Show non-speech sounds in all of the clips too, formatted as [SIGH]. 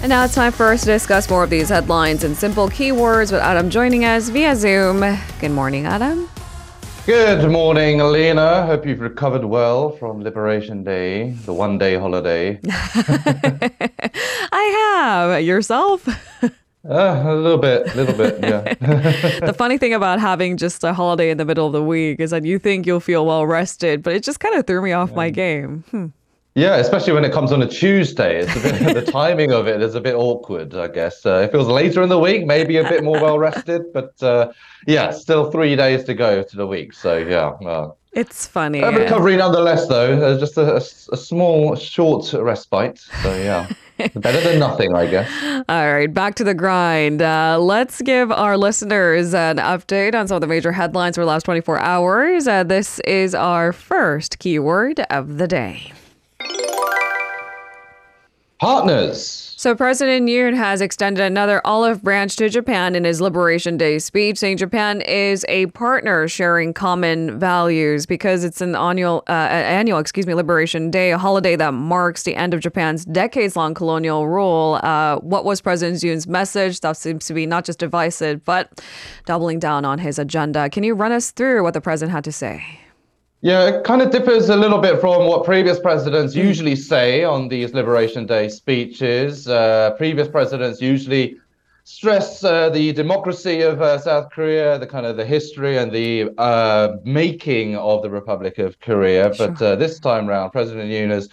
And now it's time for us to discuss more of these headlines and simple keywords with Adam joining us via Zoom. Good morning, Adam. Good morning, Alina. Hope you've recovered well from Liberation Day, the one day holiday. [LAUGHS] I have. Yourself? [LAUGHS] Uh, a little bit, a little bit, yeah. [LAUGHS] the funny thing about having just a holiday in the middle of the week is that you think you'll feel well rested, but it just kind of threw me off yeah. my game. Hmm. Yeah, especially when it comes on a Tuesday. It's a bit, [LAUGHS] the timing of it is a bit awkward, I guess. Uh, it feels later in the week, maybe a bit more well rested, [LAUGHS] but uh, yeah, still three days to go to the week. So yeah. Uh, it's funny. A recovery nonetheless, though. Uh, just a, a, a, small, short respite. So yeah. [LAUGHS] Better than nothing, I guess. All right, back to the grind. Uh, let's give our listeners an update on some of the major headlines for the last 24 hours. Uh, this is our first keyword of the day. Partners. So President Yoon has extended another olive branch to Japan in his Liberation Day speech, saying Japan is a partner sharing common values because it's an annual, uh, annual, excuse me, Liberation Day, a holiday that marks the end of Japan's decades-long colonial rule. Uh, what was President Yoon's message? That seems to be not just divisive, but doubling down on his agenda. Can you run us through what the president had to say? Yeah, it kind of differs a little bit from what previous presidents mm. usually say on these Liberation Day speeches. Uh, previous presidents usually stress uh, the democracy of uh, South Korea, the kind of the history and the uh, making of the Republic of Korea. Sure. But uh, this time around, President Yoon has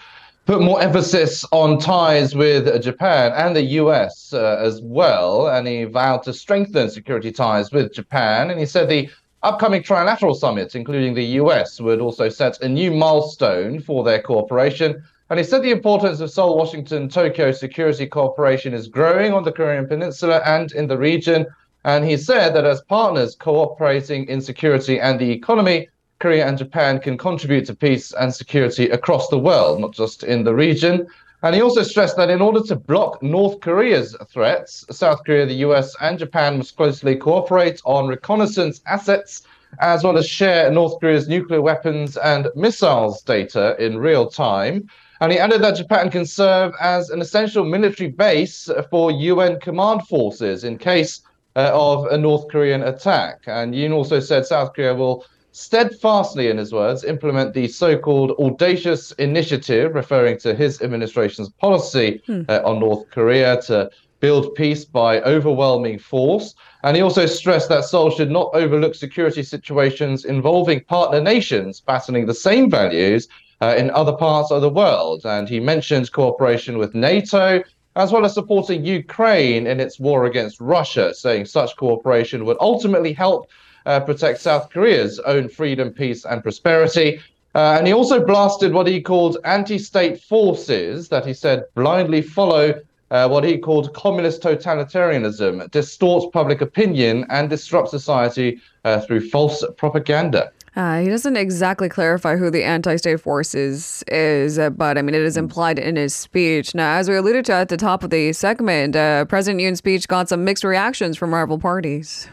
put more emphasis on ties with Japan and the US uh, as well. And he vowed to strengthen security ties with Japan. And he said the Upcoming trilateral summits, including the US, would also set a new milestone for their cooperation. And he said the importance of Seoul, Washington, Tokyo security cooperation is growing on the Korean Peninsula and in the region. And he said that as partners cooperating in security and the economy, Korea and Japan can contribute to peace and security across the world, not just in the region. And he also stressed that in order to block North Korea's threats, South Korea, the US, and Japan must closely cooperate on reconnaissance assets, as well as share North Korea's nuclear weapons and missiles data in real time. And he added that Japan can serve as an essential military base for UN command forces in case uh, of a North Korean attack. And Yoon also said South Korea will steadfastly, in his words, implement the so called audacious initiative, referring to his administration's policy hmm. uh, on North Korea to build peace by overwhelming force. And he also stressed that Seoul should not overlook security situations involving partner nations battling the same values uh, in other parts of the world. And he mentions cooperation with NATO. As well as supporting Ukraine in its war against Russia, saying such cooperation would ultimately help uh, protect South Korea's own freedom, peace, and prosperity. Uh, and he also blasted what he called anti state forces that he said blindly follow uh, what he called communist totalitarianism, distorts public opinion, and disrupts society uh, through false propaganda. Uh, he doesn't exactly clarify who the anti-state forces is, uh, but I mean it is implied in his speech. Now, as we alluded to at the top of the segment, uh, President Yoon's speech got some mixed reactions from rival parties.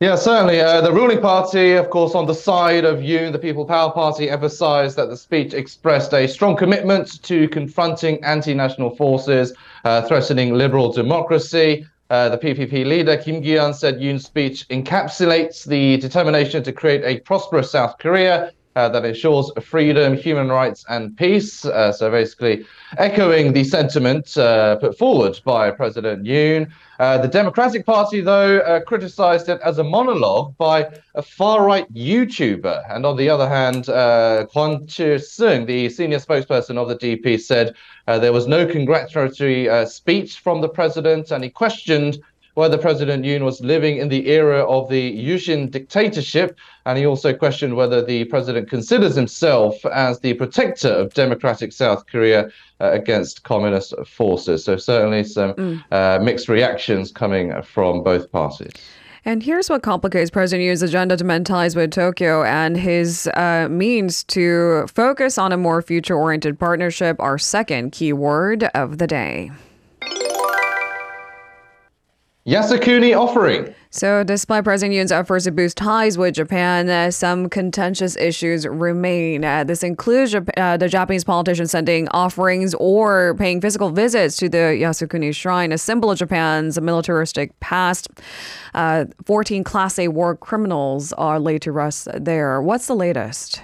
Yeah, certainly. Uh, the ruling party, of course, on the side of Yoon, the People Power Party, emphasized that the speech expressed a strong commitment to confronting anti national forces uh, threatening liberal democracy. Uh, the PPP leader, Kim Gi-hyeon, said Yoon's speech encapsulates the determination to create a prosperous South Korea uh, that ensures freedom, human rights, and peace. Uh, so basically, echoing the sentiment uh, put forward by President Yoon. Uh, the Democratic Party, though, uh, criticized it as a monologue by a far-right YouTuber. And on the other hand, uh, Kwon Chil-sung, the senior spokesperson of the DP, said there was no congratulatory speech from the president, and he questioned whether President Yoon was living in the era of the Yushin dictatorship, and he also questioned whether the president considers himself as the protector of democratic South Korea uh, against communist forces. So certainly some mm. uh, mixed reactions coming from both parties. And here's what complicates President Yoon's agenda to mend ties with Tokyo and his uh, means to focus on a more future oriented partnership, our second key word of the day. Yasukuni offering. So, despite President Yoon's efforts to boost ties with Japan, uh, some contentious issues remain. Uh, this includes uh, the Japanese politicians sending offerings or paying physical visits to the Yasukuni Shrine, a symbol of Japan's militaristic past. Uh, 14 Class A war criminals are laid to rest there. What's the latest?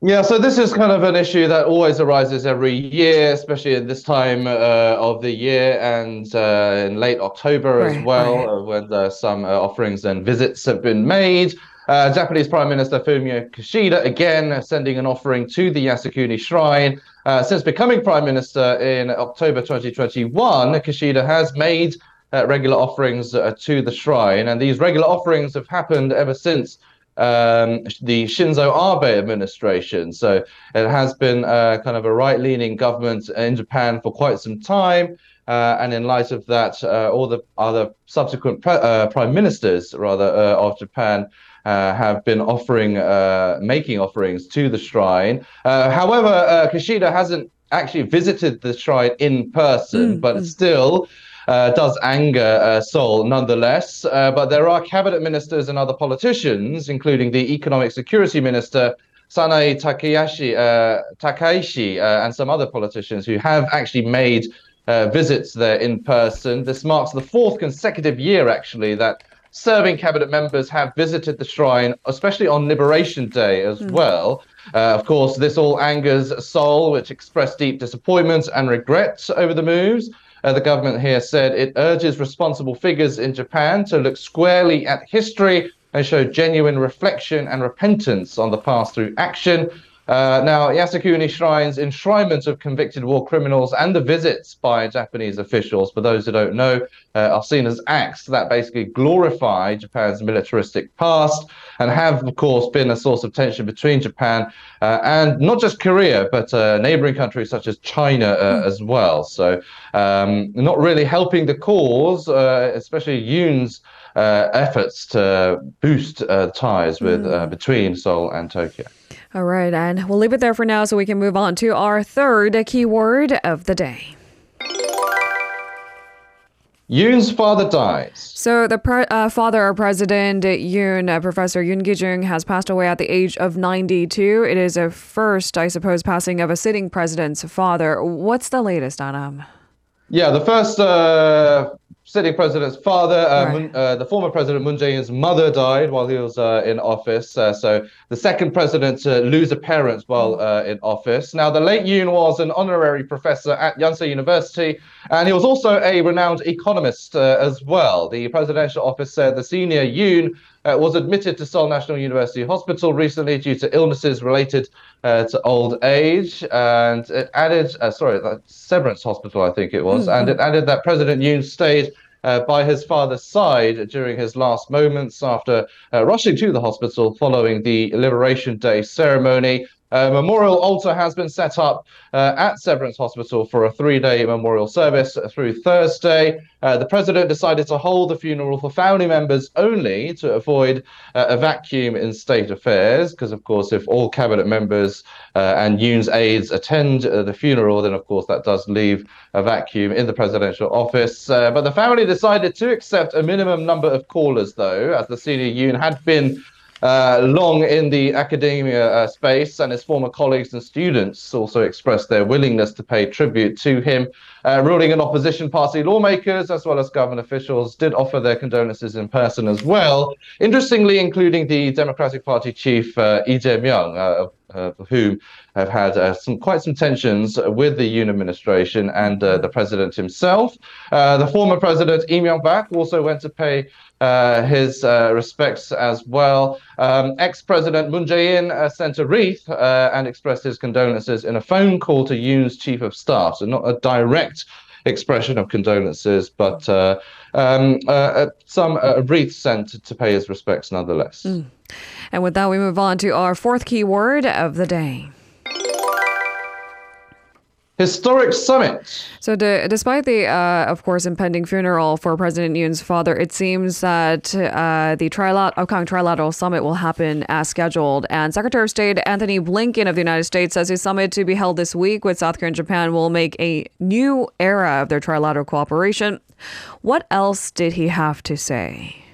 Yeah, so this is kind of an issue that always arises every year, especially at this time uh, of the year and uh, in late October right, as well, right. uh, when uh, some uh, offerings and visits have been made. Uh, Japanese Prime Minister Fumio Kishida again sending an offering to the Yasukuni Shrine. since becoming Prime Minister in October 2021, Kishida has made regular offerings to the shrine, and these regular offerings have happened ever since um, the Shinzo Abe administration. So it has been uh, kind of a right leaning government in Japan for quite some time. Uh, and in light of that, uh, all the other subsequent pre- uh, prime ministers, rather, uh, of Japan uh, have been offering, making offerings to the shrine. however, Kishida hasn't actually visited the shrine in person, mm, but mm. still does anger uh, Seoul nonetheless. Uh, but there are cabinet ministers and other politicians, including the economic security minister. Sanae Takayashi, uh, Takaichi uh, and some other politicians who have actually made uh, visits there in person. This marks the fourth consecutive year, actually, that serving cabinet members have visited the shrine, especially on Liberation Day as mm. well. Uh, of course, this all angers Seoul, which expressed deep disappointment and regret over the moves. Uh, the government here said it urges responsible figures in Japan to look squarely at history and show genuine reflection and repentance on the past through action. Uh, now, Yasukuni Shrine's enshrinement of convicted war criminals and the visits by Japanese officials, for those who don't know, uh, are seen as acts that basically glorify Japan's militaristic past and have, of course, been a source of tension between Japan uh, and not just Korea, but uh, neighboring countries such as China mm. as well. So, um, not really helping the cause, uh, especially Yoon's. Uh, efforts to boost ties with mm. between Seoul and Tokyo. All right, and we'll leave it there for now so we can move on to our third keyword of the day. Yoon's father dies. So the pre- uh, father of President Yoon, uh, Professor Yoon Gi-jung, has passed away at the age of 92. It is a first, I suppose, passing of a sitting president's father. What's the latest, Adam? Yeah, the first uh, sitting president's father, uh, right. Moon, uh, the former president Moon Jae-in's mother died while he was uh, in office. Uh, so the second president to lose a parent while mm. uh, in office. Now, the late Yoon was an honorary professor at Yonsei University, and he was also a renowned economist uh, as well. The presidential office said the senior Yoon uh, was admitted to Seoul National University Hospital recently due to illnesses related uh, to old age. And it added, uh, sorry, Severance Hospital, I think it was, mm-hmm. and it added that President Yoon stayed. Uh, by his father's side during his last moments after uh, rushing to the hospital following the Liberation Day ceremony. A memorial altar has been set up uh, at Severance Hospital for a three day memorial service through Thursday. Uh, the president decided to hold the funeral for family members only to avoid uh, a vacuum in state affairs. Because, of course, if all cabinet members uh, and Yoon's aides attend uh, the funeral, then, of course, that does leave a vacuum in the presidential office. Uh, but the family decided to accept a minimum number of callers, though, as the senior Yoon had been uh, long in the academia uh, space, and his former colleagues and students also expressed their willingness to pay tribute to him. Uh, ruling and opposition party lawmakers, as well as government officials, did offer their condolences in person as well. Interestingly, including the Democratic Party chief uh, Lee Jae-myung, uh, uh, whom have had uh, some quite some tensions with the Yoon administration and uh, the president himself. Uh, the former president Lee Myung-bak also went to pay uh, his uh, respects as well. Um, ex-president Moon Jae-in sent a wreath and expressed his condolences in a phone call to Yoon's chief of staff, so not a direct expression of condolences, but um, some wreath sent to pay his respects nonetheless. Mm. And with that, we move on to our fourth keyword of the day. historic summit. So, despite the, uh, of course, impending funeral for President Yoon's father, it seems that uh, the trilat- upcoming trilateral summit will happen as scheduled. And Secretary of State Anthony Blinken of the United States says his summit to be held this week with South Korea and Japan will make a new era of their trilateral cooperation. What else did he have to say?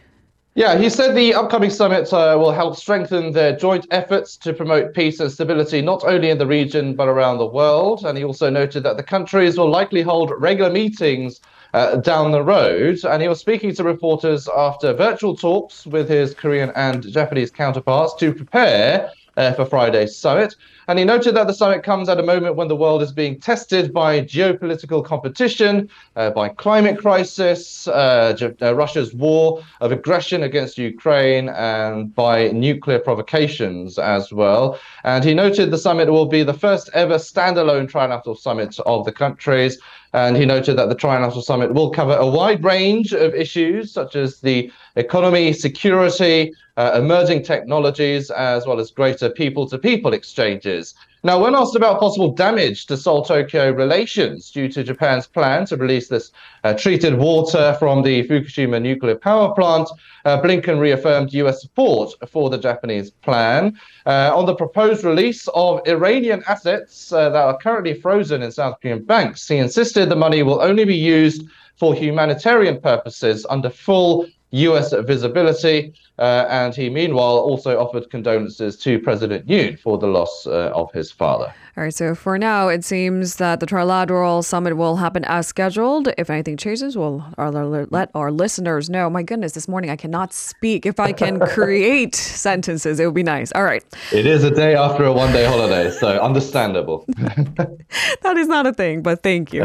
Yeah, he said the upcoming summit uh, will help strengthen their joint efforts to promote peace and stability not only in the region but around the world. And he also noted that the countries will likely hold regular meetings uh, down the road. And he was speaking to reporters after virtual talks with his Korean and Japanese counterparts to prepare uh, for Friday's summit. And he noted that the summit comes at a moment when the world is being tested by geopolitical competition, uh, by climate crisis, uh, uh, Russia's war of aggression against Ukraine, and by nuclear provocations as well. And he noted the summit will be the first ever standalone trilateral summit of the countries. And he noted that the Trilateral Summit will cover a wide range of issues such as the economy, security, uh, emerging technologies, as well as greater people to people exchanges. Now, when asked about possible damage to Seoul Tokyo relations due to Japan's plan to release this uh, treated water from the Fukushima nuclear power plant, uh, Blinken reaffirmed US support for the Japanese plan. Uh, on the proposed release of Iranian assets uh, that are currently frozen in South Korean banks, he insisted the money will only be used for humanitarian purposes under full US visibility. Uh, and he, meanwhile, also offered condolences to President Yoon for the loss uh, of his father. All right, so for now, it seems that the trilateral summit will happen as scheduled. If anything changes, we'll let our listeners know. My goodness, this morning I cannot speak. If I can [LAUGHS] create sentences, it would be nice. All right. It is a day after a one day holiday, so understandable. [LAUGHS] [LAUGHS] that is not a thing, but thank you.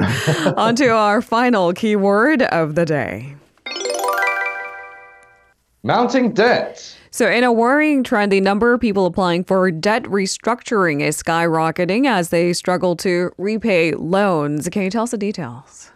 On to our final keyword of the day. Mounting debt. So, in a worrying trend, the number of people applying for debt restructuring is skyrocketing as they struggle to repay loans. Can you tell us the details?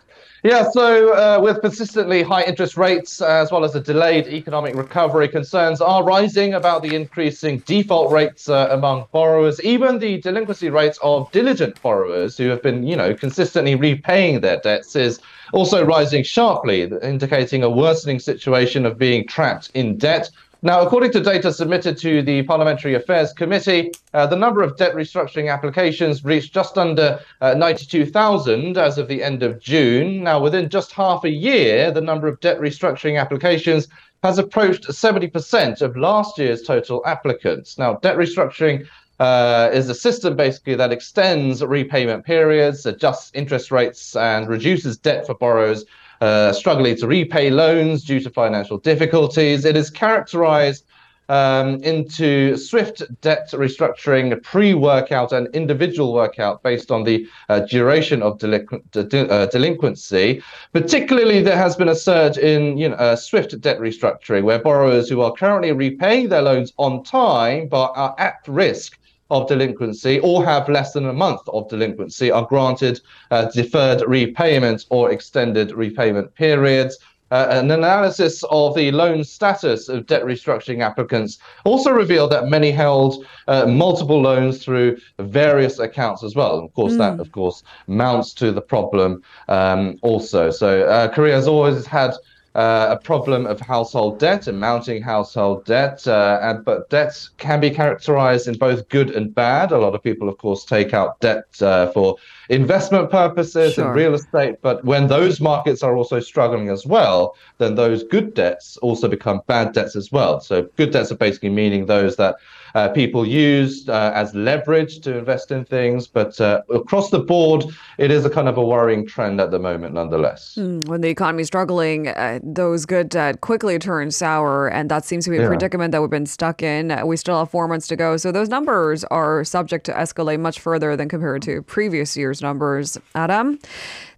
Yeah, so uh, with persistently high interest rates as well as a delayed economic recovery, concerns are rising about the increasing default rates uh, among borrowers, even the delinquency rates of diligent borrowers who have been, you know, consistently repaying their debts is also rising sharply, indicating a worsening situation of being trapped in debt. Now, according to data submitted to the Parliamentary Affairs Committee, uh, the number of debt restructuring applications reached just under uh, 92,000 as of the end of June. Now, within just half a year, the number of debt restructuring applications has approached 70% of last year's total applicants. Now, debt restructuring uh, is a system basically that extends repayment periods, adjusts interest rates, and reduces debt for borrowers uh, struggling to repay loans due to financial difficulties. It is characterized um, into swift debt restructuring, pre workout, and individual workout based on the uh, duration of delinqu- de- uh, delinquency. Particularly, there has been a surge in you know, uh, swift debt restructuring, where borrowers who are currently repaying their loans on time but are at risk of delinquency or have less than a month of delinquency are granted uh, deferred repayments or extended repayment periods. Uh, an analysis of the loan status of debt restructuring applicants also revealed that many held uh, multiple loans through various accounts as well. And of course, mm. that, of course, mounts to the problem um, also. So uh, Korea has always had uh, a problem of household debt and mounting household debt. Uh, and, but debts can be characterized in both good and bad. A lot of people, of course, take out debt uh, for investment purposes sure. and real estate. But when those markets are also struggling as well, then those good debts also become bad debts as well. So good debts are basically meaning those that uh, people use uh, as leverage to invest in things. But uh, across the board, it is a kind of a worrying trend at the moment, nonetheless. Mm, when the economy is struggling, uh, those good debt quickly turn sour, and that seems to be a yeah. predicament that we've been stuck in. We still have four months to go, so those numbers are subject to escalate much further than compared to previous years' numbers. Adam,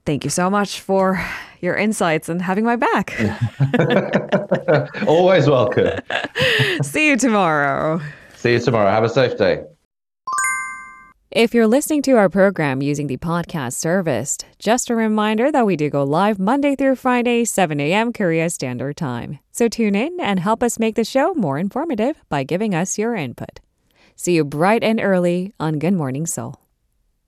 thank you so much for your insights and having my back. [LAUGHS] Always welcome. [LAUGHS] See you tomorrow. See you tomorrow. Have a safe day. If you're listening to our program using the podcast service, just a reminder that we do go live Monday through Friday, 7 a.m. Korea Standard Time. So tune in and help us make the show more informative by giving us your input. See you bright and early on Good Morning Seoul.